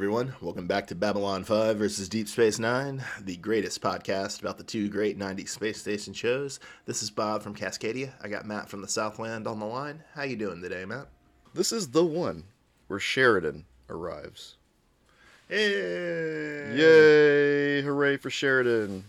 everyone. Welcome back to Babylon 5 versus Deep Space Nine, the greatest podcast about the two great 90s space station shows. This is Bob from Cascadia. I got Matt from the Southland on the line. How you doing today, Matt? This is the one where Sheridan arrives. Hey! Yay! Hooray for Sheridan!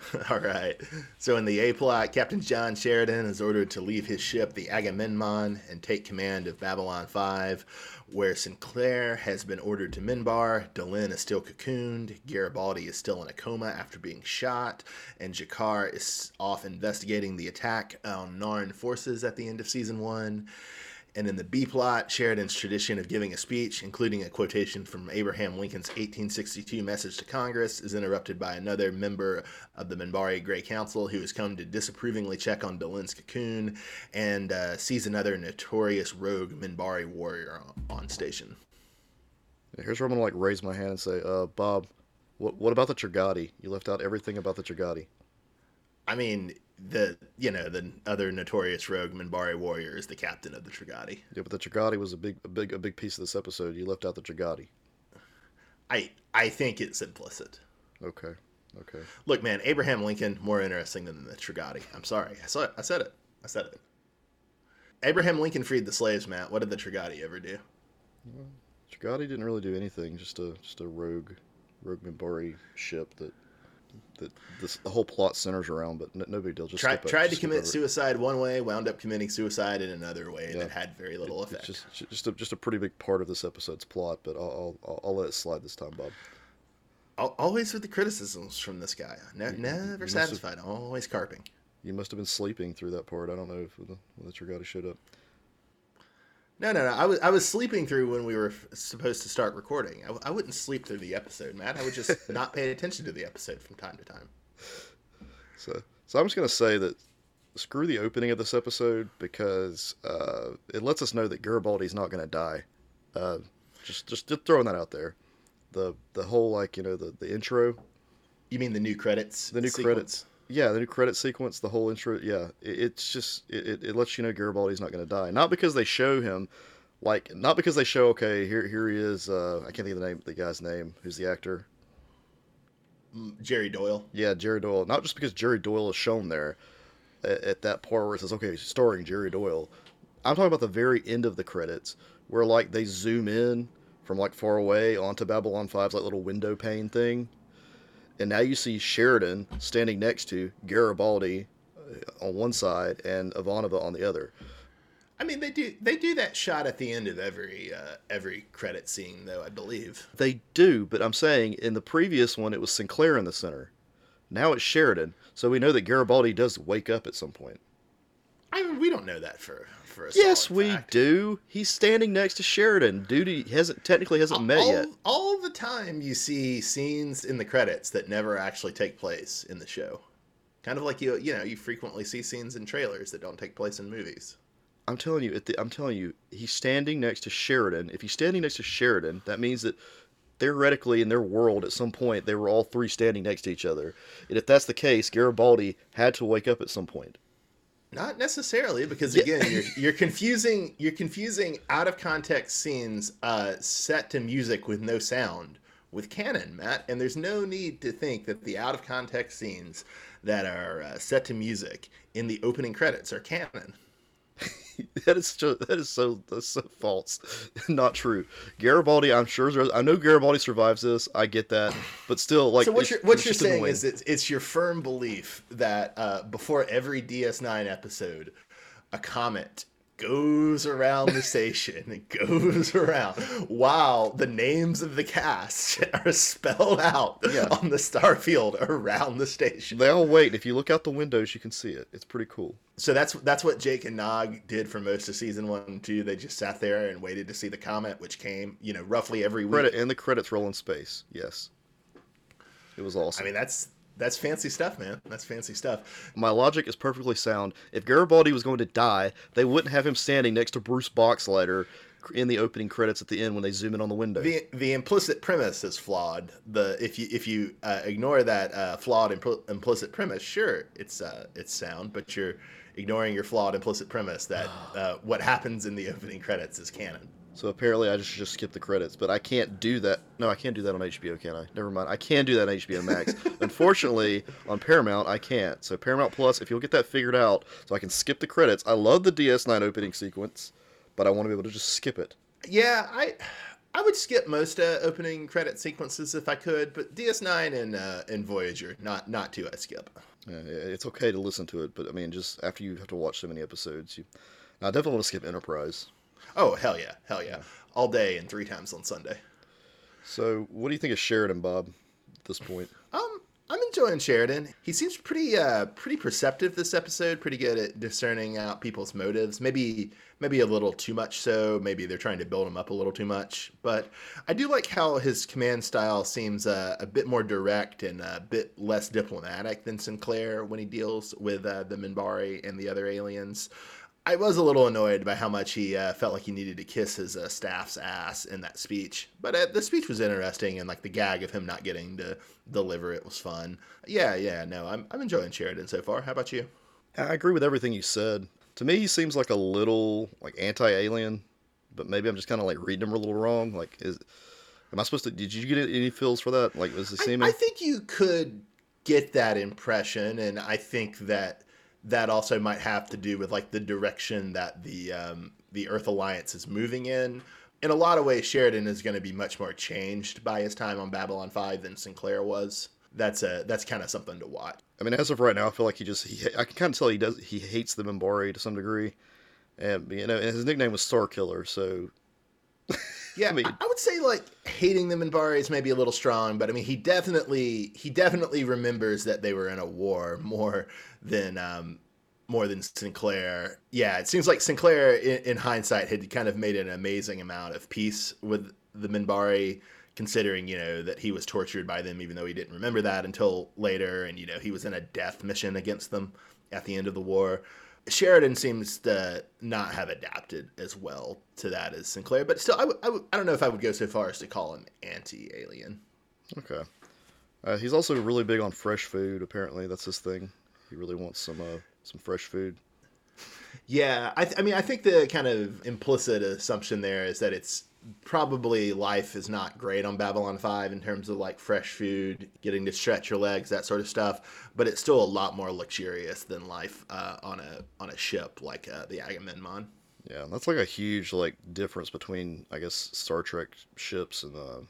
All right. So in the A plot, Captain John Sheridan is ordered to leave his ship, the Agamemnon, and take command of Babylon 5, where Sinclair has been ordered to Minbar, Delenn is still cocooned, Garibaldi is still in a coma after being shot, and G'Kar is off investigating the attack on Narn forces at the end of season 1. And in the B plot, Sheridan's tradition of giving a speech, including a quotation from Abraham Lincoln's 1862 message to Congress, is interrupted by another member of the Minbari Grey Council who has come to disapprovingly check on Delenn's cocoon and uh, sees another notorious rogue Minbari warrior on, on station. Here's where I'm gonna like raise my hand and say, uh, Bob, what what about the Trigati? You left out everything about the Trigati. I mean, the you know the other notorious rogue Minbari warrior is the captain of the Trigati. Yeah, but the Trigati was a big a big a big piece of this episode. You left out the Trigati. I I think it's implicit. Okay. Okay. Look, man, Abraham Lincoln more interesting than the Trigati. I'm sorry, I saw it. I said it. I said it. Abraham Lincoln freed the slaves, Matt. What did the Trigati ever do? Trigati didn't really do anything. Just a just a rogue rogue Minbari ship that that this the whole plot centers around. But no, no big deal. Just Try, it- tried to just skip commit suicide one way, wound up committing suicide in another way Yeah. that had very little It's effect. just just a, just a pretty big part of this episode's plot. But I'll I'll, I'll let it slide this time, Bob. Al- Always with the criticisms from this guy. Ne- never must have- satisfied. Always carping. You must have been sleeping through that part. I don't know if the, when the Trigati showed up. No, no, no. I was I was sleeping through when we were f- supposed to start recording. I, w- I wouldn't sleep through the episode, Matt. I would just not pay attention to the episode from time to time. So, so I'm just gonna say that screw the opening of this episode because uh, it lets us know that Garibaldi's not gonna die. Uh, just, just, just throwing that out there. The, the whole like you know the, the intro, You mean the new credits? the new sequence? credits, yeah, the new credit sequence, the whole intro, yeah, it, it's just it, it, lets you know Garibaldi's not gonna die. Not because they show him, like not because they show okay here here he is. Uh, I can't think of the name the guy's name. Who's the actor? Mm, Jerry Doyle. Yeah, Jerry Doyle. Not just because Jerry Doyle is shown there at, at that part where it says, okay, starring Jerry Doyle. I'm talking about the very end of the credits where like they zoom in from like far away onto Babylon 5's like little window pane thing. And now you see Sheridan standing next to Garibaldi uh, on one side and Ivanova on the other. I mean, they do they do that shot at the end of every uh, every credit scene, though. I believe. They do, but I'm saying in the previous one it was Sinclair in the center. Now it's Sheridan, so we know that Garibaldi does wake up at some point. I mean, we don't know that for for a Yes, we fact. do. He's standing next to Sheridan. Duty hasn't technically hasn't met all, yet. all the time you see scenes in the credits that never actually take place in the show. Kind of like you, you know, you frequently see scenes in trailers that don't take place in movies. I'm telling you, at the, I'm telling you, he's standing next to Sheridan. If he's standing next to Sheridan, that means that theoretically in their world at some point they were all three standing next to each other. And if that's the case, Garibaldi had to wake up at some point. Not necessarily, because Yeah. again, you're, you're confusing you're confusing out of context scenes uh, set to music with no sound with canon, Matt. And there's no need to think that the out of context scenes that are uh, set to music in the opening credits are canon. that is so, that is so that's so false, not true. Garibaldi, I'm sure. I know Garibaldi survives this. I get that, but still, like. so what you're what you're saying is it's, it's your firm belief that uh, before every DS9 episode, a comet goes around the station and goes around while the names of the cast are spelled out Yeah. on the star field around the station. They all wait. If you look out the windows, you can see it. It's pretty cool. So that's that's what Jake and Nog did for most of season one and two. They just sat there and waited to see the comet, which came, you know, roughly every week. Credit and the credits roll in space. Yes, it was awesome. I mean, that's that's fancy stuff, man. That's fancy stuff. My logic is perfectly sound. If Garibaldi was going to die, they wouldn't have him standing next to Bruce Boxleitner in the opening credits at the end when they zoom in on the window. The the implicit premise is flawed. The if you if you uh, ignore that uh, flawed impl- implicit premise, sure, it's uh, it's sound, but you're ignoring your flawed implicit premise that uh, what happens in the opening credits is canon. So apparently I just just skip the credits, but I can't do that. No, I can't do that on HBO, can I? Never mind. I can do that on HBO Max. Unfortunately, on Paramount I can't. So Paramount Plus, if you'll get that figured out, so I can skip the credits. I love the DS9 opening sequence, but I want to be able to just skip it. Yeah, I I would skip most uh, opening credit sequences if I could, but DS9 and uh, and Voyager, not not to I skip. Yeah, it's okay to listen to it, but I mean, just after you have to watch so many episodes, you. I definitely want to skip Enterprise. Oh hell yeah, hell yeah, all day and three times on Sunday. So, what do you think of Sheridan, Bob? At this point, Um, I'm enjoying Sheridan. He seems pretty uh pretty perceptive this episode. Pretty good at discerning out people's motives. Maybe maybe a little too much so. Maybe they're trying to build him up a little too much. But I do like how his command style seems uh, a bit more direct and a bit less diplomatic than Sinclair when he deals with uh, the Minbari and the other aliens. I was a little annoyed by how much he uh, felt like he needed to kiss his uh, staff's ass in that speech. But uh, the speech was interesting, and like the gag of him not getting to deliver it was fun. Yeah, yeah, no, I'm I'm enjoying Sheridan so far. How about you? I agree with everything you said. To me, he seems like a little like anti-alien, but maybe I'm just kind of like reading him a little wrong. Like, is am I supposed to? Did you get any feels for that? Like, was it I, seeming? I think you could get that impression, and I think that that also might have to do with like the direction that the um, the Earth Alliance is moving in. In a lot of ways, Sheridan is going to be much more changed by his time on Babylon Five than Sinclair was. That's a that's kind of something to watch. I mean, as of right now, I feel like he just he, I can kind of tell he does he hates the Minbari to some degree, and you know, his nickname was Star Killer, so Yeah, I, mean- I would say like hating the Minbari is maybe a little strong, but I mean he definitely he definitely remembers that they were in a war more than um, more than Sinclair. Yeah, it seems like Sinclair in, in hindsight had kind of made an amazing amount of peace with the Minbari, considering you know that he was tortured by them, even though he didn't remember that until later, and you know he was in a death mission against them at the end of the war. Sheridan seems to not have adapted as well to that as Sinclair, but still, I w- I, w- I don't know if I would go so far as to call him anti-alien. okay. Uh, he's also really big on fresh food. Apparently, that's his thing. He really wants some uh, some fresh food. Yeah, I, th- I mean, I think the kind of implicit assumption there is that it's probably life is not great on Babylon 5 in terms of like fresh food, getting to stretch your legs, that sort of stuff, but it's still a lot more luxurious than life uh, on a on a ship like uh, the Agamemnon. Yeah, that's like a huge like difference between I guess Star Trek ships and uh,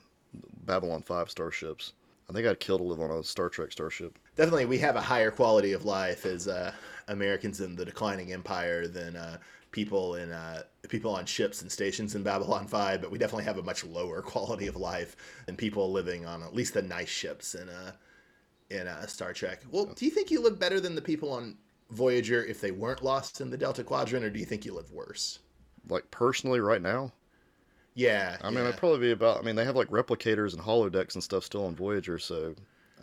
Babylon Five starships. I think I'd kill to live on a Star Trek starship. Definitely, we have a higher quality of life as uh, Americans in the declining empire than uh, people in uh, people on ships and stations in Babylon Five. But we definitely have a much lower quality of life than people living on at least the nice ships in uh, in uh, Star Trek. Well, do you think you live better than the people on Voyager if they weren't lost in the Delta Quadrant, or do you think you live worse? Like personally, right now, Yeah, I mean, yeah. I'd probably be about. I mean, they have like replicators and holodecks and stuff still on Voyager, so.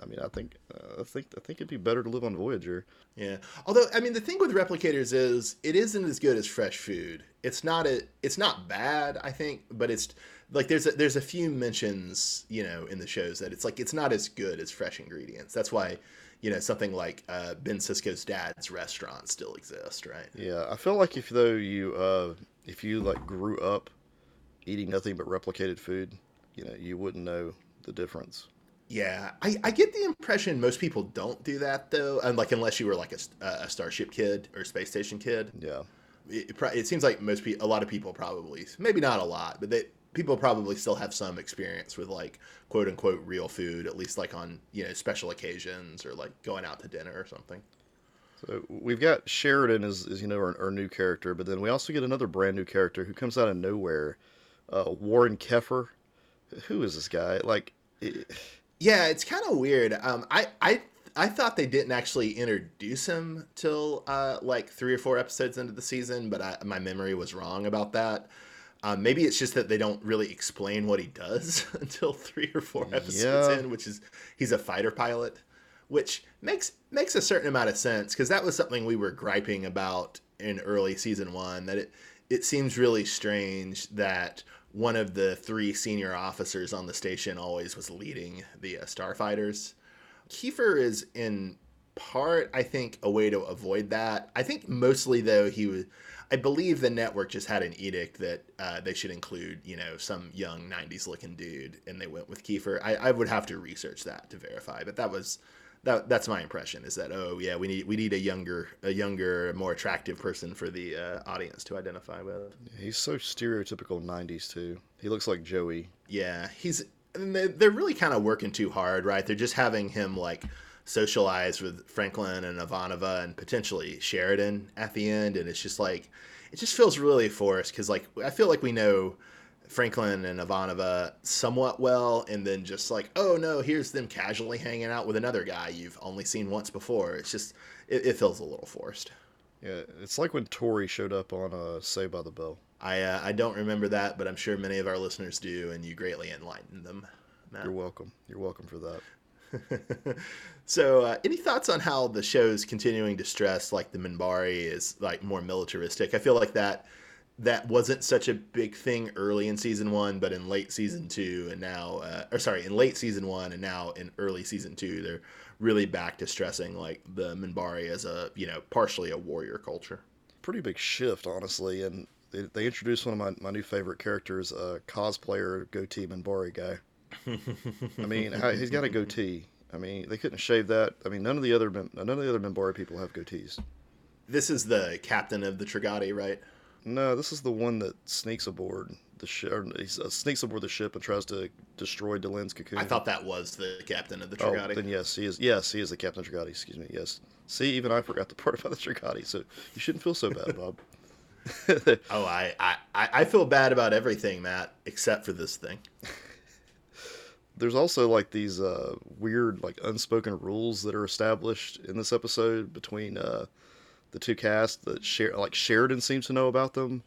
I mean, I think, uh, I think, I think it'd be better to live on Voyager. Yeah. Although I mean the thing with replicators is it isn't as good as fresh food. It's not a it's not bad, I think, but it's like there's a, there's a few mentions, you know, in the shows that it's like it's not as good as fresh ingredients. That's why, you know, something like uh, Ben Sisko's dad's restaurant still exists, right? Yeah, I feel like if though you, uh, if you like grew up eating nothing but replicated food, you know, you wouldn't know the difference. Yeah, I, I get the impression most people don't do that though, and like unless you were like a, a Starship kid or Space Station kid. Yeah. it, it it seems like most people, a lot of people probably, maybe not a lot, but they people probably still have some experience with like quote unquote real food, at least like on you know special occasions or like going out to dinner or something. So we've got Sheridan as, as you know, our, our new character, but then we also get another brand new character who comes out of nowhere, uh, Warren Keffer. Who is this guy? Like, it, Yeah, it's kind of weird. Um, I I I thought they didn't actually introduce him till uh, like three or four episodes into the season, but I, my memory was wrong about that. Um, maybe it's just that they don't really explain what he does until three or four episodes Yeah. in, which is he's a fighter pilot, which makes makes a certain amount of sense because that was something we were griping about in early season one that it it seems really strange that one of the three senior officers on the station always was leading the uh, starfighters. Kiefer is in part, I think, a way to avoid that. I think mostly though he was. I believe the network just had an edict that uh, they should include, you know, some young '90s looking dude, and they went with Kiefer. I, I would have to research that to verify, but that was that that's my impression is that oh yeah we need we need a younger a younger more attractive person for the uh, audience to identify with He's so stereotypical '90s too. He looks like Joey. yeah he's and they- they're really kind of working too hard right they're just having him like socialize with franklin and ivanova and potentially sheridan at the end and it's just like it just feels really forced because like i feel like we know Franklin and Ivanova somewhat well, and then just like, oh no, here's them casually hanging out with another guy you've only seen once before. It's just, it, it feels a little forced. Yeah, it's like when Tori showed up on uh, Saved by the Bell. I uh, I don't remember that, but I'm sure many of our listeners do, and you greatly enlightened them. Matt. You're welcome. You're welcome for that. so, uh, any thoughts on how the show's continuing to stress like the Minbari is like more militaristic? I feel like that that wasn't such a big thing early in season one, but in late season two and now, uh, or sorry, in late season one and now in early season two, they're really back to stressing like the Minbari as a you know partially a warrior culture. Pretty big shift, honestly. And they, they introduced one of my, my new favorite characters, a cosplayer goatee Minbari guy. I mean, he's got a goatee. I mean, they couldn't shave that. I mean, none of the other none of the other Minbari people have goatees. This is the captain of the Trigati, right? No, this is the one that sneaks aboard the ship. Or he uh, sneaks aboard the ship and tries to destroy Delenn's cocoon. I thought that was the captain of the Oh, then yes, he is. Yes, he is the Captain of Trigati. Excuse me. Yes. See, even I forgot the part about the Trigati, so you shouldn't feel so bad, Bob. Oh, I, I, I I feel bad about everything, Matt, except for this thing. There's also like these uh, weird, like unspoken rules that are established in this episode between uh, the two castes that share. Like Sheridan seems to know about them,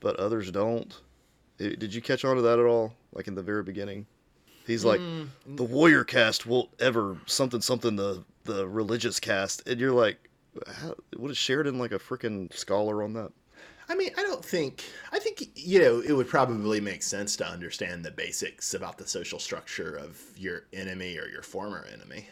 but others don't. I- Did you catch on to that at all? Like in the very beginning, he's like, the warrior caste won't ever something something the the religious caste, and you're like, how, what is Sheridan like a freaking scholar on that? I mean, I don't think. I think you know it would probably make sense to understand the basics about the social structure of your enemy or your former enemy.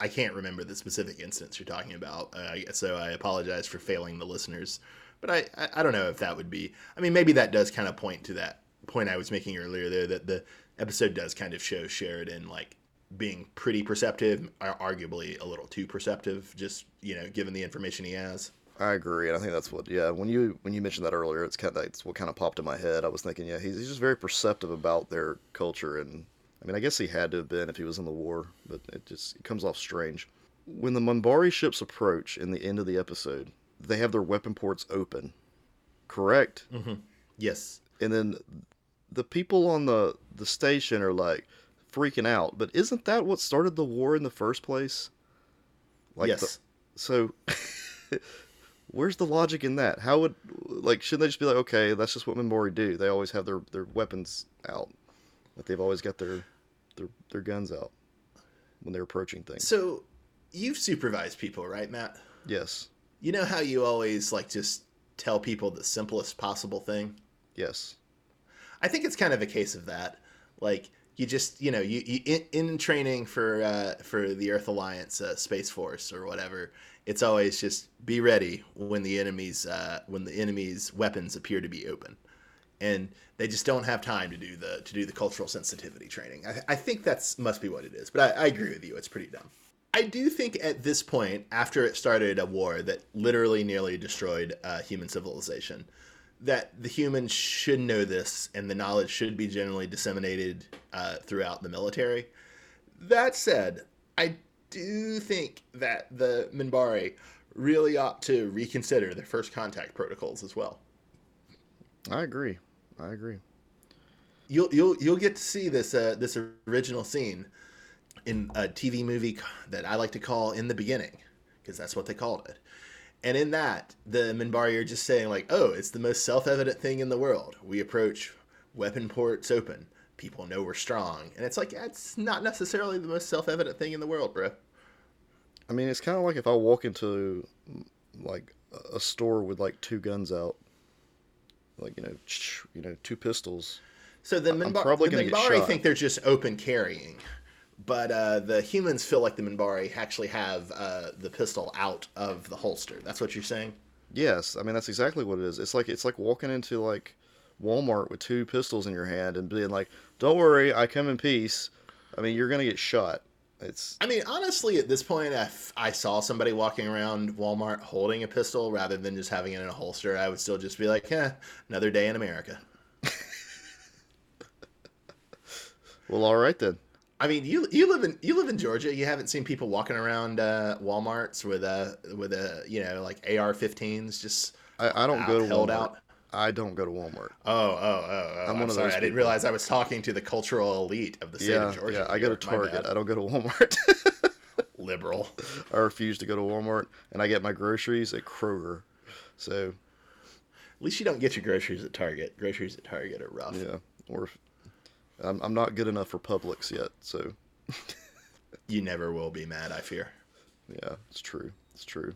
I can't remember the specific instance you're talking about, uh, so I apologize for failing the listeners. But I, I, I don't know if that would be. I mean, maybe that does kind of point to that point I was making earlier there that the episode does kind of show Sheridan like being pretty perceptive, arguably a little too perceptive, just you know, given the information he has. I agree, and I think that's what. Yeah, when you when you mentioned that earlier, it's kind of that's what kind of popped in my head. I was thinking, yeah, he's, he's just very perceptive about their culture, and I mean, I guess he had to have been if he was in the war, but it just it comes off strange. When the Minbari ships approach in the end of the episode, they have their weapon ports open, correct? Mm-hmm. Yes. And then the people on the the station are like freaking out. But isn't that what started the war in the first place? Like the- yes. so, where's the logic in that? How would like shouldn't they just be like, okay, that's just what Minbari do? They always have their, their weapons out. Like they've always got their their their guns out when they're approaching things. So you've supervised people, right, Matt? Yes, You know how you always like just tell people the simplest possible thing? yes, I think it's kind of a case of that. Like you just, you know, you, you in, in training for uh, for the Earth Alliance uh, Space Force or whatever, it's always just be ready when the enemy's uh, when the enemy's weapons appear to be open, and they just don't have time to do the to do the cultural sensitivity training. I, I think that's must be what it is. But I, I agree with you; it's pretty dumb. I do think at this point, after it started a war that literally nearly destroyed uh, human civilization, that the humans should know this and the knowledge should be generally disseminated uh, throughout the military. That said, I do think that the Minbari really ought to reconsider their first contact protocols as well. I agree. I agree. You'll you'll you'll get to see this uh, this original scene in a TV movie that I like to call "In the Beginning" because that's what they called it. And in that, the Minbari are just saying like, "Oh, it's the most self-evident thing in the world. We approach weapon ports open. People know we're strong." And it's like that's not necessarily the most self-evident thing in the world, bro. I mean, it's kind of like if I walk into like a store with like two guns out. Like you know, you know, two pistols. So the, Minbar- probably the Minbari think they're just open carrying, but uh, the humans feel like the Minbari actually have uh, the pistol out of the holster. That's what you're saying. Yes, I mean that's exactly what it is. It's like it's like walking into like Walmart with two pistols in your hand and being like, "Don't worry, I come in peace." I mean, you're gonna get shot. It's I mean, honestly, at this point, if I saw somebody walking around Walmart holding a pistol rather than just having it in a holster, I would still just be like, "Eh, another day in America." well, all right then. I mean, you you live in you live in Georgia. You haven't seen people walking around uh, WalMarts with a with a you know like AR-15s just I, I don't go to held Walmart. out. I don't go to Walmart. Oh, oh, oh, oh! I'm, of sorry. I didn't people. realize I was talking to the cultural elite of the state Yeah, of Georgia. yeah. I go to Target. I don't go to Walmart. Liberal. I refuse to go to Walmart, and I get my groceries at Kroger. So At least you don't get your groceries at Target. Groceries at Target are rough. yeah, or I'm I'm not good enough for Publix yet. So You never will be mad. I fear. yeah, it's true. It's true.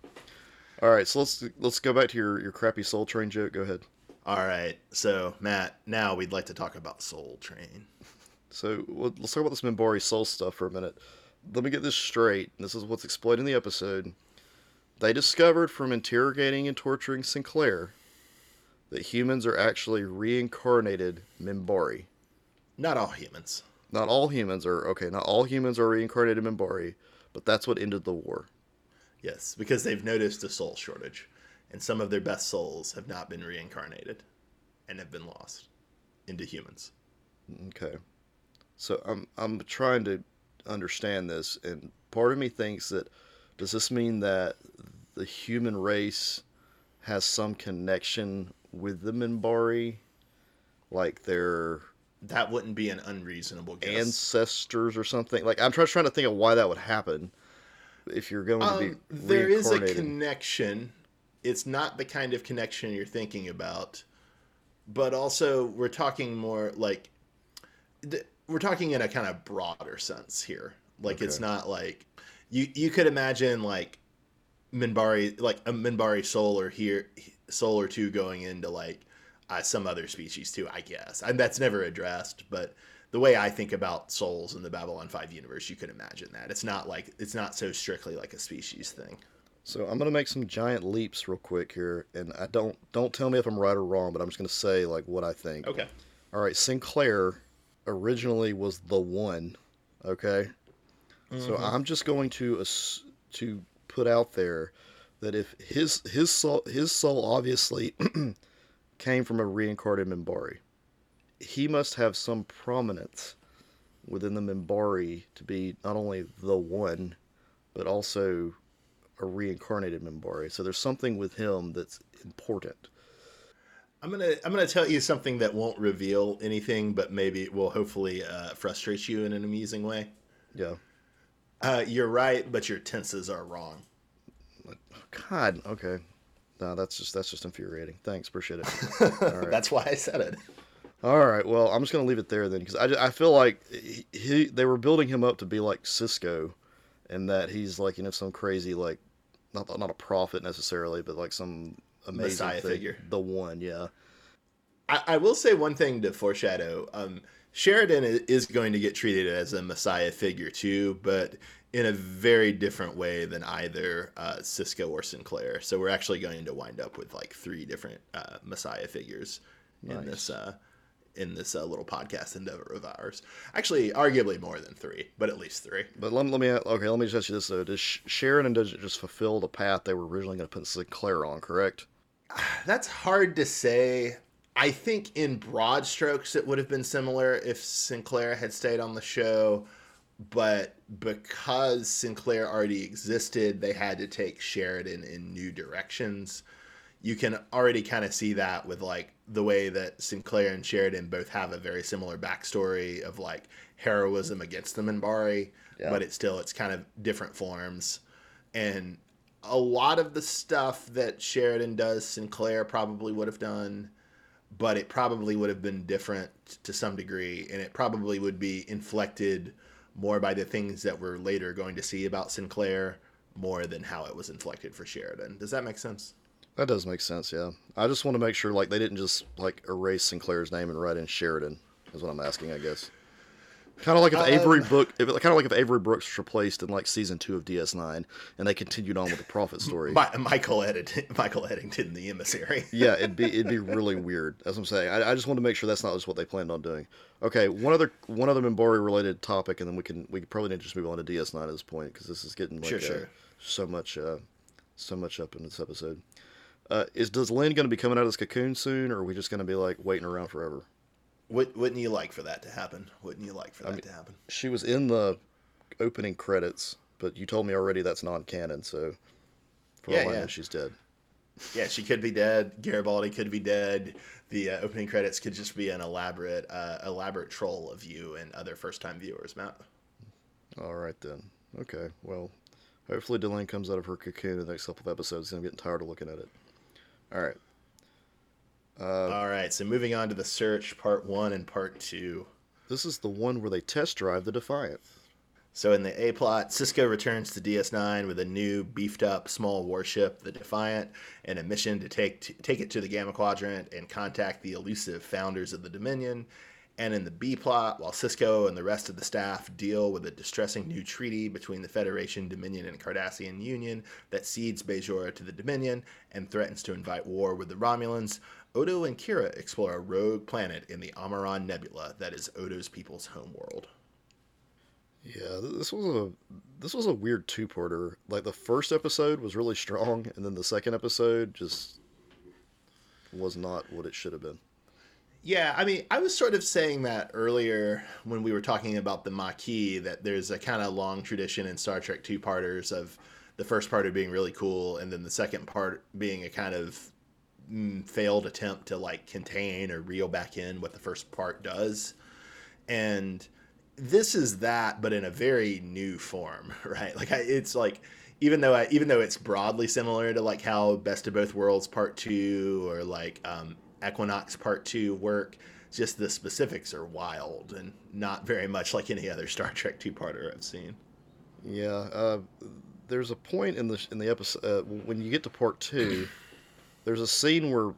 All right, so let's let's go back to your your crappy Soul Train joke. Go ahead. All right. So Matt, now we'd like to talk about Soul Train. So let's talk about this Minbari soul stuff for a minute. Let me get this straight. This is what's explained in the episode. They discovered from interrogating and torturing Sinclair that humans are actually reincarnated Minbari. Not all humans. Not all humans are okay. Not all humans are reincarnated Minbari, but that's what ended the war. Yes, because they've noticed a soul shortage, and some of their best souls have not been reincarnated, and have been lost into humans. Okay. So I'm I'm trying to understand this and part of me thinks that does this mean that the human race has some connection with the Minbari? Like their That wouldn't be an unreasonable guess. ancestors or something? Like I'm try- trying to think of why that would happen if you're going to be Um, there is a connection. It's not the kind of connection you're thinking about, but also we're talking more like th- we're talking in a kind of broader sense here. Like it's not like you you could imagine like Minbari like a Minbari soul or here soul or two going into like uh, some other species too. I guess and that's never addressed, but. The way I think about souls in the Babylon 5 universe, you could imagine that. It's not like it's not so strictly like a species thing. So I'm gonna make some giant leaps real quick here, and I don't don't tell me if I'm right or wrong, but I'm just gonna say like what I think. Okay. All right, Sinclair originally was the one. Okay, so mm-hmm. I'm just going to to put out there that if his his soul his soul obviously came from a reincarnated Minbari, he must have some prominence within the Minbari to be not only the one, but also a reincarnated Minbari. So there's something with him that's important. I'm gonna I'm gonna tell you something that won't reveal anything, but maybe will hopefully uh, frustrate you in an amusing way. Yeah. Uh, you're right, but your tenses are wrong. God. Okay. No, that's just that's just infuriating. Thanks, appreciate it. right. That's why I said it. All right. Well, I'm just gonna leave it there then, because I, I feel like he, he they were building him up to be like Sisko, and that he's like you know some crazy like not not a prophet necessarily, but like some amazing Messiah thing. figure. The one, yeah. I, I will say one thing to foreshadow. Um, Sheridan is going to get treated as a messiah figure too, but in a very different way than either uh, Sisko or Sinclair. So we're actually going to wind up with like three different uh, messiah figures in this uh, in this uh, little podcast endeavor of ours. Actually, arguably more than three, but at least three. But let, let me okay. Let me just ask you this though: Does Sh- Sheridan does it just fulfill the path they were originally going to put Sinclair on? Correct. That's hard to say. I think in broad strokes it would have been similar if Sinclair had stayed on the show, but because Sinclair already existed, they had to take Sheridan in new directions. You can already kind of see that with like the way that Sinclair and Sheridan both have a very similar backstory of like heroism against the Minbari, Yeah. but it's still it's kind of different forms. And a lot of the stuff that Sheridan does, Sinclair probably would have done, but it probably would have been different to some degree, and it probably would be inflected more by the things that we're later going to see about Sinclair more than how it was inflected for Sheridan. Does that make sense? That does make sense, yeah. I just want to make sure like they didn't just like erase Sinclair's name and write in Sheridan. Is what I'm asking, I guess. Kind of like if Um, Avery Book, if, kind of like if Avery Brooks was replaced in like season two of DS9, and they continued on with the Prophet story. Mi- Michael Eddington, Michael Eddington, the emissary. yeah, it'd be it'd be really weird. As I'm saying, I, I just want to make sure that's not just what they planned on doing. Okay, one other one other Minbari related topic, and then we can we probably need to just move on to DS9 at this point because this is getting like Sure, uh, sure. so much uh, so much up in this episode. Uh, is does Lynn going to be coming out of this cocoon soon, or are we just going to be like waiting around forever? Would, wouldn't you like for that to happen? Wouldn't you like for that mean- to happen? She was in the opening credits, but you told me already that's non-canon, so for Yeah, all I know, she's dead. Yeah, she could be dead. Garibaldi could be dead. The uh, opening credits could just be an elaborate, uh, elaborate troll of you and other first-time viewers, Matt. All right then. Okay. Well, hopefully Delenn comes out of her cocoon in the next couple of episodes. I'm getting tired of looking at it. All right. Uh, All right, so moving on to the search, part one and part two. this is the one where they test drive the Defiant. So in the A plot, Sisko returns to DS9 with a new beefed up small warship, the Defiant, and a mission to take to take it to the Gamma Quadrant and contact the elusive founders of the Dominion. And in the B plot, while Sisko and the rest of the staff deal with a distressing new treaty between the Federation, Dominion, and Cardassian Union that cedes Bajor to the Dominion and threatens to invite war with the Romulans, Odo and Kira explore a rogue planet in the Omarion Nebula that is Odo's people's homeworld. Yeah, this was a this was a weird two-parter. Like the first episode was really strong, and then the second episode just was not what it should have been. Yeah, I mean, I was sort of saying that earlier when we were talking about the Maquis, that there's a kind of long tradition in Star Trek two parters of the first part being really cool, and then the second part being a kind of mm, failed attempt to like contain or reel back in what the first part does. And this is that, but in a very new form, right? Like I, it's like even though I, even though it's broadly similar to like how Best of Both Worlds Part Two or like um, Equinox Part Two work, just the specifics are wild and not very much like any other Star Trek two-parter I've seen. Yeah, uh, there's a point in the in the episode uh, when you get to part two. There's a scene where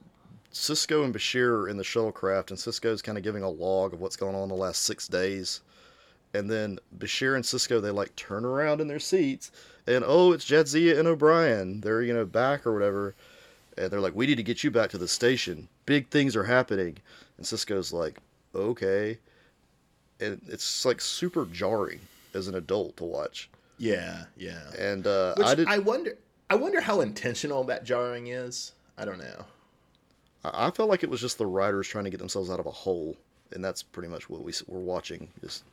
Sisko and Bashir are in the shuttlecraft, and Sisko's kind of giving a log of what's going on the last six days. And then Bashir and Sisko they like turn around in their seats, and oh, it's Jadzia and O'Brien. They're you know back or whatever, and they're like, "We need to get you back to the station. Big things are happening." And Sisko's like, "Okay," and it's like super jarring as an adult to watch. Yeah, yeah. And uh, Which I did. I wonder. I wonder how intentional that jarring is. I don't know. I I felt like it was just the writers trying to get themselves out of a hole, and that's pretty much what we were watching. Just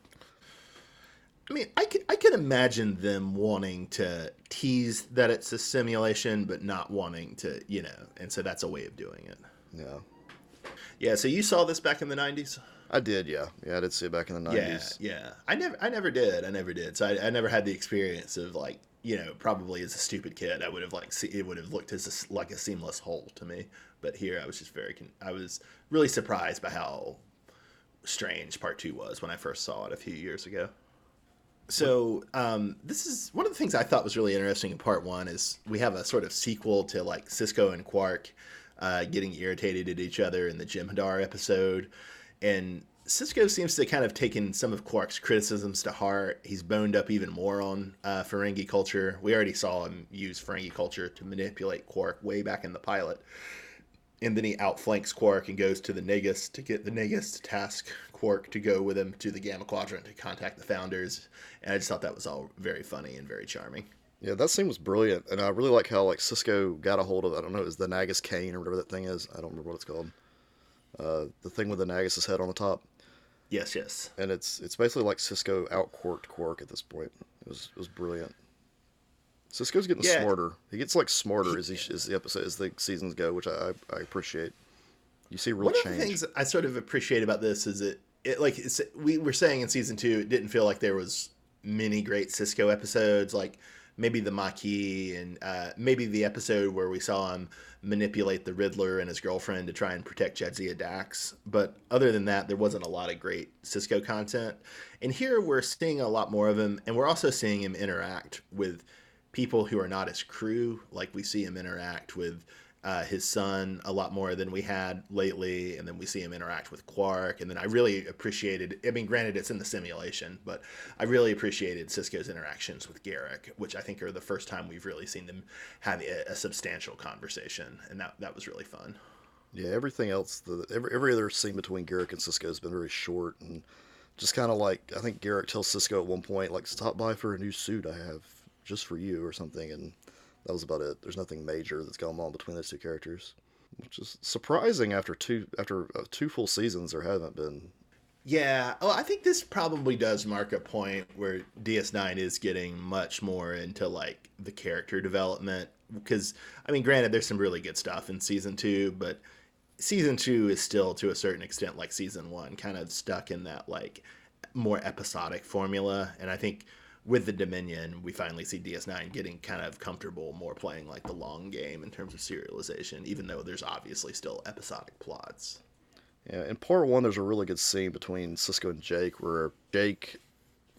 I mean, I can, I could imagine them wanting to tease that it's a simulation, but not wanting to, you know, and so that's a way of doing it. Yeah, Yeah. So you saw this back in the '90s. I did. Yeah, yeah, I did see it back in the nineties. yeah. yeah. I never, I never did. I never did. So I, I never had the experience of like, you know, probably as a stupid kid, I would have like, see, it would have looked as a like a seamless whole to me. But here, I was just very, con- I was really surprised by how strange Part Two was when I first saw it a few years ago. So um, this is one of the things I thought was really interesting in Part One is we have a sort of sequel to like Sisko and Quark uh, getting irritated at each other in the Jem'Hadar episode, and Sisko seems to have kind of taken some of Quark's criticisms to heart. He's boned up even more on uh, Ferengi culture. We already saw him use Ferengi culture to manipulate Quark way back in the pilot. And then he outflanks Quark and goes to the Nagus to get the Nagus to task Quark to go with him to the Gamma Quadrant to contact the Founders. And I just thought that was all very funny and very charming. Yeah, that scene was brilliant, and I really like how like Sisko got a hold of I don't know, is the Nagus cane or whatever that thing is. I don't remember what it's called. Uh, the thing with the Nagus's head on the top, Yes, yes. and it's it's basically like Sisko outquarked Quark at this point. It was it was brilliant. Sisko's getting Yeah. smarter. He gets like smarter as he as the episode as the seasons go, which I I, appreciate. You see real One of change. the things I sort of appreciate about this is it, it like it's, we were saying in season two, it didn't feel like there was many great Sisko episodes, like maybe the Maquis and uh, maybe the episode where we saw him manipulate the Riddler and his girlfriend to try and protect Jadzia Dax. But other than that, there wasn't a lot of great Sisko content. And here we're seeing a lot more of him, and we're also seeing him interact with people who are not his crew, like we see him interact with uh, his son a lot more than we had lately, and then we see him interact with Quark, and then I really appreciated. I mean, granted, it's in the simulation, but I really appreciated Sisko's interactions with Garak, which I think are the first time we've really seen them have a, a substantial conversation, and that that was really fun. Yeah, everything else, the every, every other scene between Garak and Sisko has been very short and just kind of like I think Garak tells Sisko at one point like stop by for a new suit I have just for you or something, and that was about it. There's nothing major that's going on between those two characters, which is surprising after two after uh, two full seasons. There haven't been. Yeah, oh, I think this probably does mark a point where DS9 is getting much more into like the character development because I mean, granted, there's some really good stuff in season two, but season two is still to a certain extent like season one, kind of stuck in that like more episodic formula, and I think with the Dominion, we finally see DS9 getting kind of comfortable more playing like the long game in terms of serialization, even though there's obviously still episodic plots. Yeah, in part one, there's a really good scene between Sisko and Jake where Jake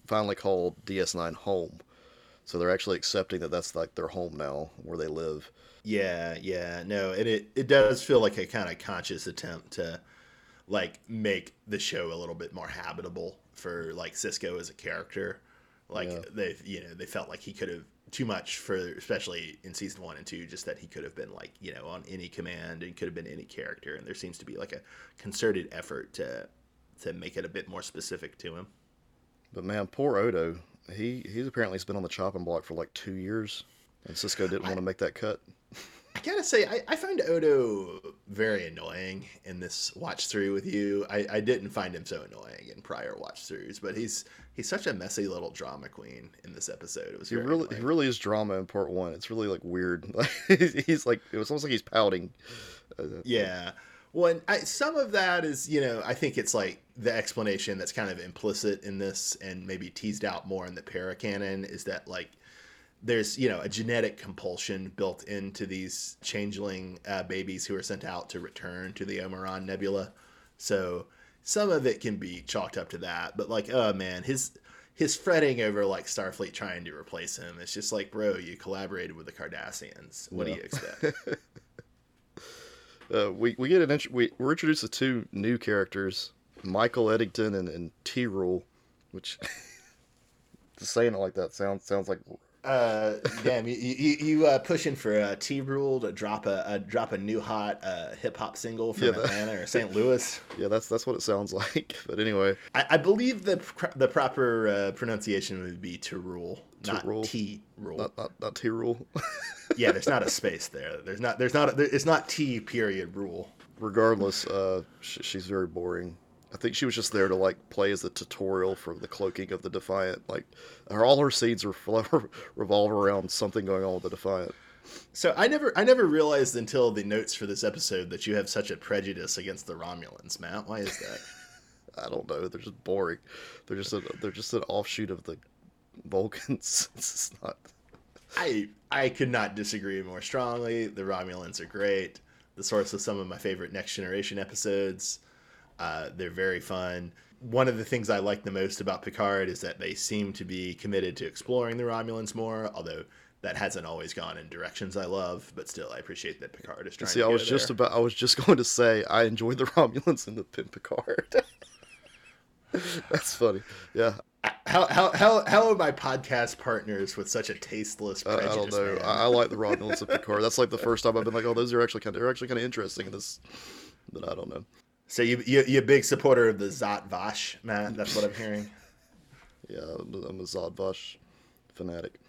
finally called DS9 home. So they're actually accepting that that's like their home now, where they live. Yeah, yeah, no, and it it does feel like a kind of conscious attempt to like make the show a little bit more habitable for like Sisko as a character. Like yeah. they, you know, they felt like he could have too much for, especially in season one and two, just that he could have been like, you know, on any command and could have been any character. And there seems to be like a concerted effort to to make it a bit more specific to him. But man, poor Odo, he he's apparently been on the chopping block for like two years, and Sisko didn't I, want to make that cut. I gotta say, I, I find Odo very annoying in this watch through with you. I, I didn't find him so annoying in prior watch throughs, but he's he's such a messy little drama queen in this episode. It was he really annoying. he really is drama in part one. It's really like weird. he's like it was almost like he's pouting. Yeah. Well, I, some of that is, you know, I think it's like the explanation that's kind of implicit in this and maybe teased out more in the para canon is that like there's you know a genetic compulsion built into these changeling uh, babies who are sent out to return to the Omarion Nebula. So some of it can be chalked up to that, but like oh man, his his fretting over like Starfleet trying to replace him. It's just like, bro, you collaborated with the Cardassians. What yeah. do you expect? uh, we we get an int- we we're introduced to two new characters, Michael Eddington and, and T'Rul, which just saying it like that sounds sounds like uh, damn, you you, you uh, pushing for a T Rule to drop a, a, drop a new hot uh, hip hop single from yeah, that, Atlanta or St. Louis? Yeah, that's that's what it sounds like. But anyway, I, I believe the the proper uh, pronunciation would be to rule, not T Rule, not not, not T Rule. yeah, there's not a space there. There's not there's not a, there, it's not T period Rule. Regardless, uh, sh- she's very boring. I think she was just there to like play as the tutorial for the cloaking of the Defiant. Like, her all her scenes revolve around something going on with the Defiant. So I never, I never realized until the notes for this episode that you have such a prejudice against the Romulans, Matt. Why is that? I don't know. They're just boring. They're just a, they're just an offshoot of the Vulcans. it's not. I I could not disagree more strongly. The Romulans are great. The source of some of my favorite Next Generation episodes. Uh, they're very fun. One of the things I like the most about Picard is that they seem to be committed to exploring the Romulans more, although that hasn't always gone in directions I love, but still I appreciate that Picard is trying to See, I was just there. about I was just going to say I enjoyed the Romulans in the Pin Picard. That's funny. Yeah. How, how how how are my podcast partners with such a tasteless prejudice? I don't know. I, I, like the Romulans of Picard. That's like the first time I've been like, oh, those are actually kind of they're actually kind of interesting in this. But I don't know. So you, you you're a big supporter of the Zhat Vash, Matt. That's what I'm hearing. yeah, I'm a Zhat Vash fanatic.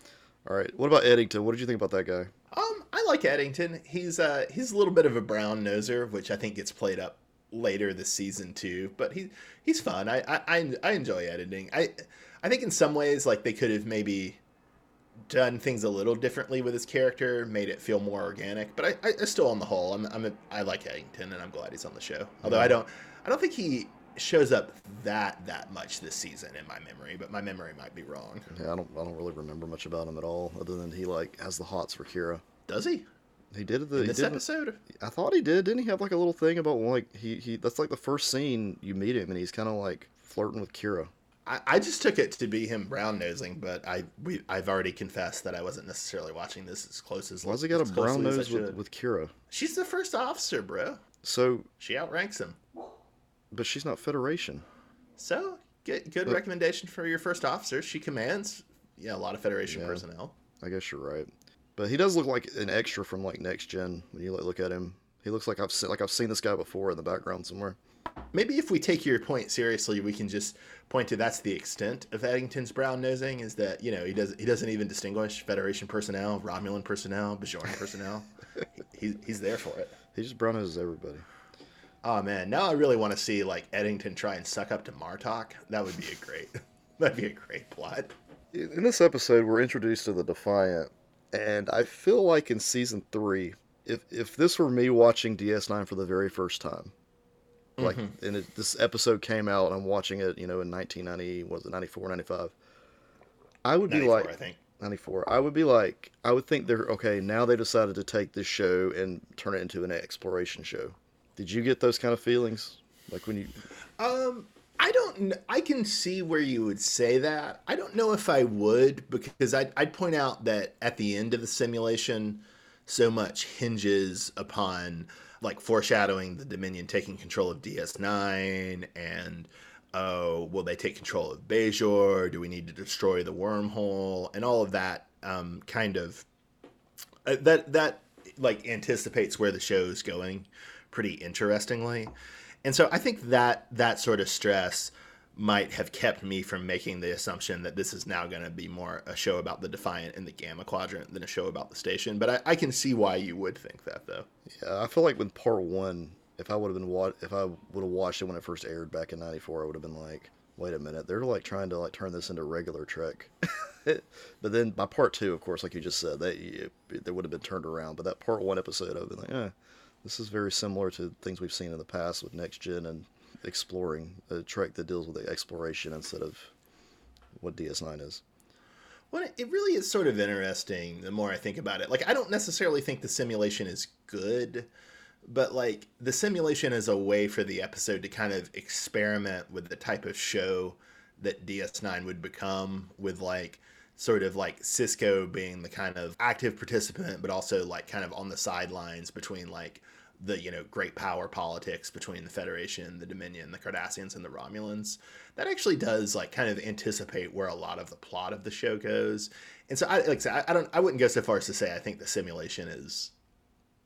All right, what about Eddington? What did you think about that guy? Um, I like Eddington. He's uh he's a little bit of a brown noser, which I think gets played up later this season too. But he he's fun. I I I enjoy Eddington. I I think in some ways like they could have maybe done things a little differently with his character, made it feel more organic. But I, I still, on the whole, I'm, I'm a, I like Eddington, and I'm glad he's on the show. Although yeah. I don't, I don't think he shows up that that much this season in my memory, but my memory might be wrong. Yeah, I don't, I don't really remember much about him at all, other than he like has the hots for Kira. Does he? He did the in this episode. I thought he did. Didn't he have like a little thing about like he he? That's like the first scene you meet him, and he's kind of like flirting with Kira. I, I just took it to be him brown nosing, but I we I've already confessed that I wasn't necessarily watching this as close as. Why's he got a brown nose with, with Kira? She's the first officer, bro. So, She outranks him. but she's not Federation. So good good But- recommendation for your first officer. She commands yeah a lot of Federation Yeah. personnel. I guess you're right. But he does look like an extra from like next gen when you look at him. He looks like I've seen like I've seen this guy before in the background somewhere. Maybe if we take your point seriously, we can just point to that's the extent of Eddington's brown nosing is that you know he does he doesn't even distinguish Federation personnel, Romulan personnel, Bajoran personnel. he, he's there for it. He just brown noses everybody. Oh man, now I really want to see like Eddington try and suck up to Martok. That would be a great that'd be a great plot. In in this episode, we're introduced to the Defiant, and I feel like in season three, if if this were me watching DS9 for the very first time, like, and it, this episode came out, and I'm watching it, you know, in 1990, was it 94, 95, I would be like, I think. 94. I would be like, I would think they're okay. Now they decided to take this show and turn it into an exploration show. Did you get those kind of feelings? Like when you, Um, I don't. I can see where you would say that. I don't know if I would because I'd, I'd point out that at the end of the simulation, so much hinges upon like foreshadowing the Dominion taking control of DS9 and oh, will they take control of Bajor? Do we need to destroy the wormhole? And all of that um, kind of uh, that that like anticipates where the show's going pretty interestingly and so i think that that sort of stress might have kept me from making the assumption that this is now going to be more a show about the defiant and the gamma quadrant than a show about the station but i, I can see why you would think that though yeah, I feel like with part one, if I would have been wa- if I would have watched it when it first aired back in '94, I would have been like, wait a minute, they're like trying to like turn this into regular Trek. but then by part two, of course, like you just said, they they would have been turned around. But that part one episode, I've been like, eh, this is very similar to things we've seen in the past with next gen and exploring a Trek that deals with the exploration instead of what DS9 is. Well, it really is sort of interesting the more I think about it. Like, I don't necessarily think the simulation is good, but like the simulation is a way for the episode to kind of experiment with the type of show that DS9 would become, with like sort of like Sisko being the kind of active participant, but also like kind of on the sidelines between like the you know great power politics between the Federation, the Dominion, the Cardassians, and the Romulans. That actually does like kind of anticipate where a lot of the plot of the show goes. And so I like I, I don't I wouldn't go so far as to say I think the simulation is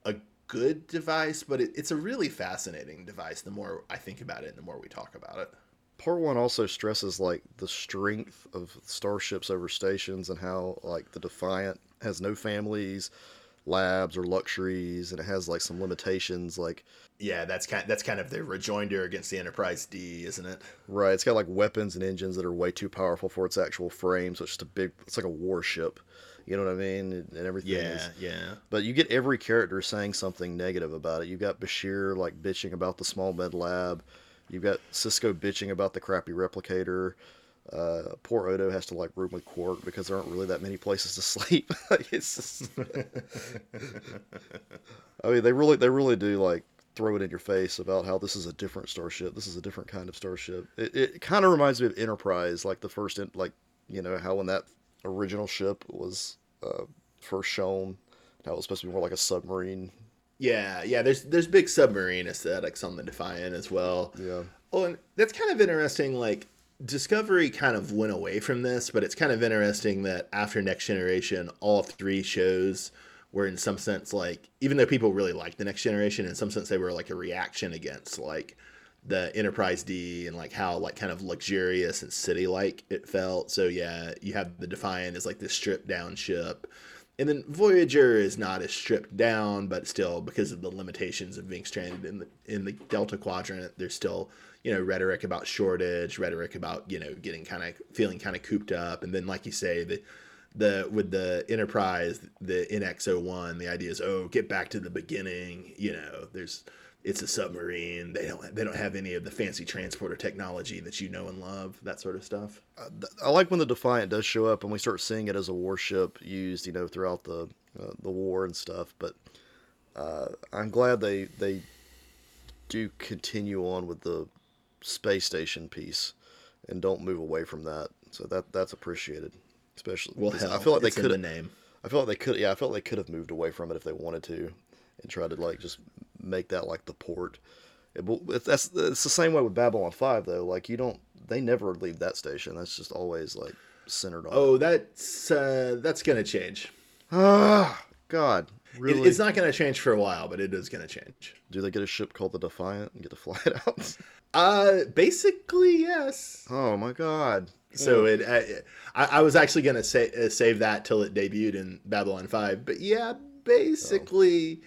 a good device, but it, it's a really fascinating device. The more I think about it, and the more we talk about it. Part one also stresses like the strength of starships over stations and how like the Defiant has no families, labs, or luxuries, and it has like some limitations. Like Yeah, that's kind that's kind of the rejoinder against the Enterprise D, isn't it? right, it's got like weapons and engines that are way too powerful for its actual frame. So it's just a big. It's like a warship. You know what I mean? And, everything. Yeah, is, yeah. But you get every character saying something negative about it. You've got Bashir like bitching about the small med lab. You've got Sisko bitching about the crappy replicator. Uh, poor Odo has to like room with Quark because there aren't really that many places to sleep. like, it's just... I mean, they really, they really do like throw it in your face about how this is a different starship. This is a different kind of starship. It, it kind of reminds me of Enterprise, like the first, in, like you know how when that original ship was uh, first shown, how it was supposed to be more like a submarine. Yeah, yeah. There's there's big submarine aesthetics on the Defiant as well. Yeah. Well, and that's kind of interesting. Like Discovery kind of went away from this, but it's kind of interesting that after Next Generation, all three shows were in some sense like, even though people really liked the Next Generation, in some sense they were like a reaction against like the Enterprise D and like how like kind of luxurious and city like it felt. So yeah, you have the Defiant as like this stripped down ship. And then Voyager is not as stripped down, but still because of the limitations of being stranded in the in the Delta Quadrant, there's still you know rhetoric about shortage, rhetoric about you know getting kind of feeling kind of cooped up, and then like you say the the with the Enterprise, the NX01, the idea is oh get back to the beginning. You know, there's it's a submarine. They don't they don't have any of the fancy transporter technology that you know and love. That sort of stuff. I like when the Defiant does show up and we start seeing it as a warship used, you know, throughout the uh, the war and stuff. But uh, I'm glad they they do continue on with the space station piece and don't move away from that. So that that's appreciated, especially. Well, hell, I feel like they could. the name. I felt like they could. Yeah, I felt like they could have moved away from it if they wanted to, and tried to like just make that like the port. It, it's, that's it's the same way with Babylon Five though. Like you don't, they never leave that station. That's just always like centered on. Oh, that's uh, that's gonna change. ah, God, It- it's not gonna change for a while, but it is gonna change. Do they get a ship called the Defiant and get to fly it out? Uh, basically, yes. oh my God. So it, I, I was actually gonna say uh, save that till it debuted in Babylon Five, but yeah, basically,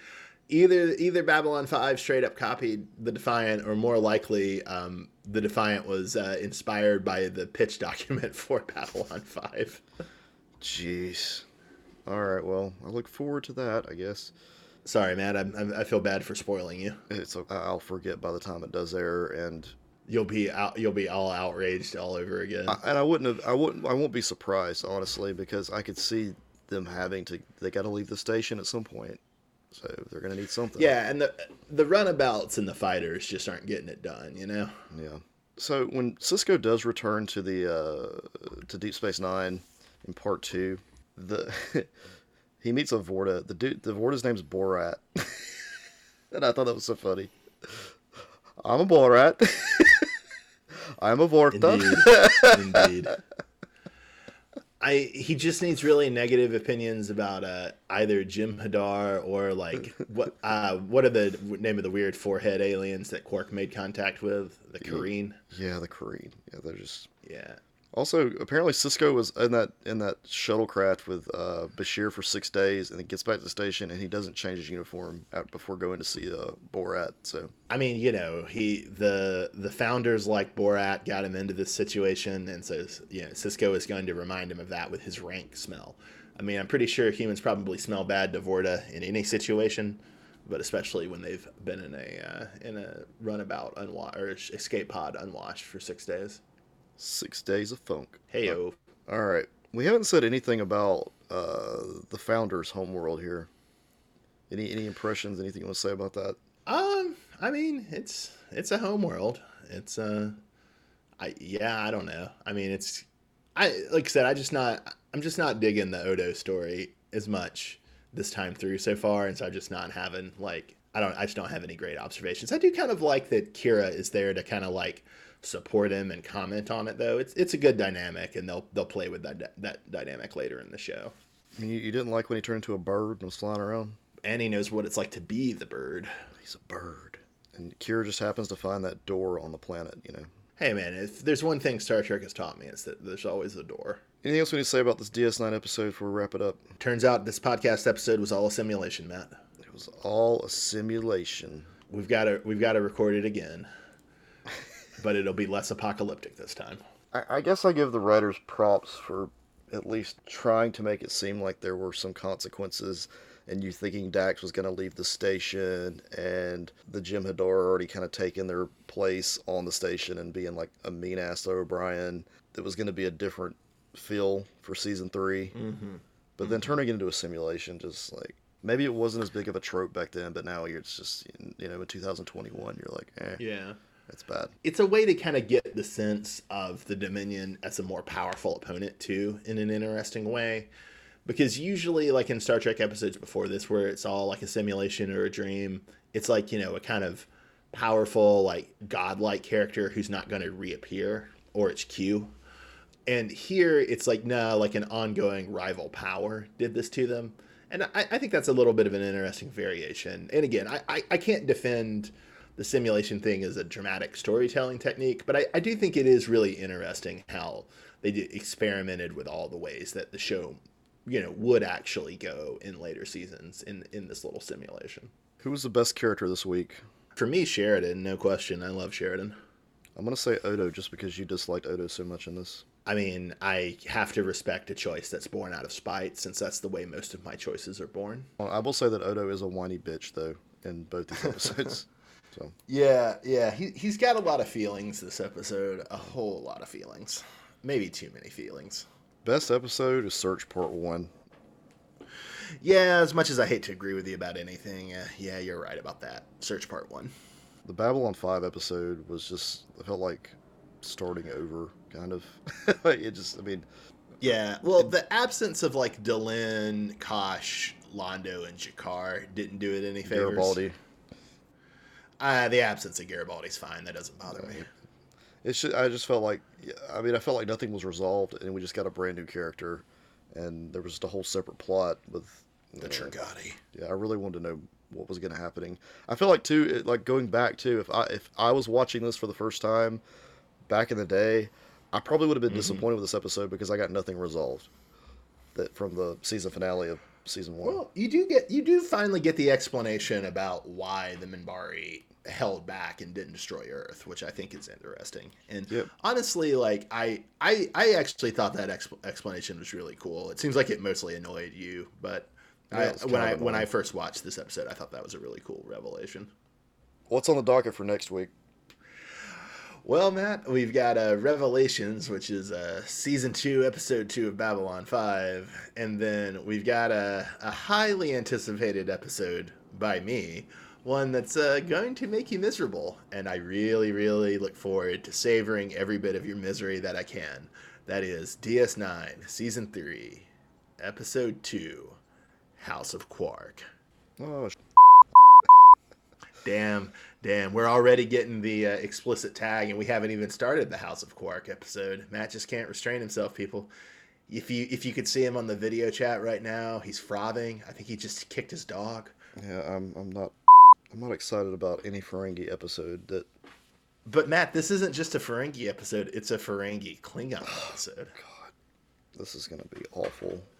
either either Babylon Five straight up copied the Defiant, or more likely, um, the Defiant was uh, inspired by the pitch document for Babylon Five. Jeez. All right. Well, I look forward to that. I guess Sorry, man, I'm, I'm, I feel bad for spoiling you. it's. I'll forget by the time it does air, and You'll be out. You'll be all outraged all over again. I, and I wouldn't have. I wouldn't. I won't be surprised honestly because I could see them having to. They got to leave the station at some point, so they're gonna need something. yeah, and the the runabouts and the fighters just aren't getting it done. You know. Yeah. So when Sisko does return to the uh, to Deep Space Nine in part two, the he meets a Vorta. The dude, the Vorta's name's Borat, and I thought that was so funny. I'm a Borat. I'm a Vorta. Indeed. Indeed. I he just needs really negative opinions about uh, either Jem'Hadar or like what uh, what are the name of the weird forehead aliens that Quark made contact with? The Kareen. Yeah, the Korean. Yeah, they're just. Yeah. Also, apparently Sisko was in that in that shuttlecraft with uh, Bashir for six days, and then gets back to the station, and he doesn't change his uniform out before going to see uh, Borat. So I mean, you know, he the the founders like Borat got him into this situation, and so know, Sisko is going to remind him of that with his rank smell. I mean, I'm pretty sure humans probably smell bad to Vorta in any situation, but especially when they've been in a uh, in a runabout unwa- or escape pod unwashed for six days. Six days of funk. Hey yo, All right, we haven't said anything about uh, the founders' homeworld here. Any any impressions? Anything you want to say about that? um, I mean, it's it's a home world. It's uh, I yeah, I don't know. I mean, it's I like I said, I just not I'm just not digging the Odo story as much this time through so far, and so I'm just not having like I don't I just don't have any great observations. I do kind of like that Kira is there to kind of like support him and comment on it though. It's it's a good dynamic, and they'll they'll play with that that dynamic later in the show. I mean, you, you didn't like when he turned into a bird and was flying around. And he knows what it's like to be the bird. He's a bird, and Kira just happens to find that door on the planet. You know. Hey man, if there's one thing Star Trek has taught me, it's that there's always a door. Anything else we need to say about this DS9 episode before we wrap it up? Turns out this podcast episode was all a simulation, Matt. It was all a simulation. We've got to we've got to record it again, but it'll be less apocalyptic this time. I, I guess I give the writers props for at least trying to make it seem like there were some consequences and you thinking Dax was going to leave the station and the Jem'Hadar already kind of taking their place on the station and being like a mean ass to O'Brien. It was going to be a different feel for season 3 Mm-hmm. But then turning it into a simulation, just like maybe it wasn't as big of a trope back then, but now it's just you know in 2021 you're like, eh, Yeah. That's bad. It's a way to kind of get the sense of the Dominion as a more powerful opponent too, in an interesting way. Because usually, like in Star Trek episodes before this, where it's all like a simulation or a dream, it's like you know a kind of powerful, like godlike character who's not going to reappear, or it's Q. And here it's like no, like an ongoing rival power did this to them, and I, I think that's a little bit of an interesting variation. And again, I, I, I can't defend the simulation thing is a dramatic storytelling technique, but I, I do think it is really interesting how they did, experimented with all the ways that the show, you know, would actually go in later seasons in in this little simulation. Who was the best character this week? For me, Sheridan, no question. I love Sheridan. I'm gonna say Odo just because you disliked Odo so much in this. I mean, I have to respect a choice that's born out of spite, since that's the way most of my choices are born. Well, I will say that Odo is a whiny bitch though in both these episodes. so Yeah, yeah, he he's got a lot of feelings this episode, a whole lot of feelings, maybe too many feelings. best episode is Search Part One. Yeah, as much as I hate to agree with you about anything, uh, yeah, you're right about that. Search part one. The Babylon Five episode was just I felt like starting over, kind of. it just, I mean, Yeah, well, the absence of like Delenn, Kosh, Londo, and G'Kar didn't do it any favors. Garibaldi. Uh, the absence of Garibaldi's fine. That doesn't bother me. It's just, I just felt like, I mean, I felt like nothing was resolved, and we just got a brand new character, and there was just a whole separate plot with The know, Trigati. Yeah, I really wanted to know what was going to happening. I feel like too, it, like going back too, if I if I was watching this for the first time back in the day, I probably would have been disappointed with this episode because I got nothing resolved that from the season finale of season one. Well, you do get you do finally get the explanation about why the Minbari held back and didn't destroy Earth, which I think is interesting. And Yep. honestly, like I I I actually thought that exp- explanation was really cool. It seems like it mostly annoyed you, but Yeah, I, when I of when I first watched this episode, I thought that was a really cool revelation. What's on the docket for next week? Well, Matt, we've got uh, Revelations, which is uh, season two, episode two of Babylon 5. And then we've got a, a highly anticipated episode by me, one that's uh, going to make you miserable. And I really, really look forward to savoring every bit of your misery that I can. That is DS9, season three, episode two House of Quark. Oh, sh- Damn, damn. We're already getting the uh, explicit tag, and we haven't even started the House of Quark episode. Matt just can't restrain himself, people. If you if you could see him on the video chat right now, he's frothing. I think he just kicked his dog. yeah, I'm I'm not I'm not excited about any Ferengi episode that But Matt, this isn't just a Ferengi episode; it's a Ferengi Klingon episode. God, this is gonna be awful.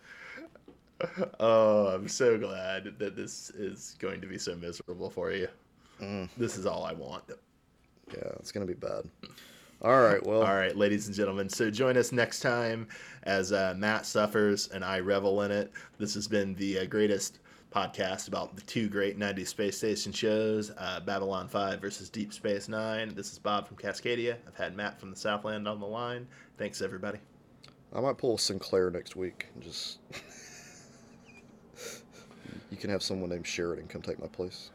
Oh, I'm so glad that this is going to be so miserable for you. Mm. This is all I want. Yeah, it's gonna be bad. All right, well, All right, ladies and gentlemen. So join us next time as uh, Matt suffers and I revel in it. This has been the uh, greatest podcast about the two great 90s space station shows uh, Babylon 5 versus Deep Space Nine. This is Bob from Cascadia. I've had Matt from the Southland on the line. Thanks, everybody. I might pull Sinclair next week and just. you can have someone named Sheridan come take my place.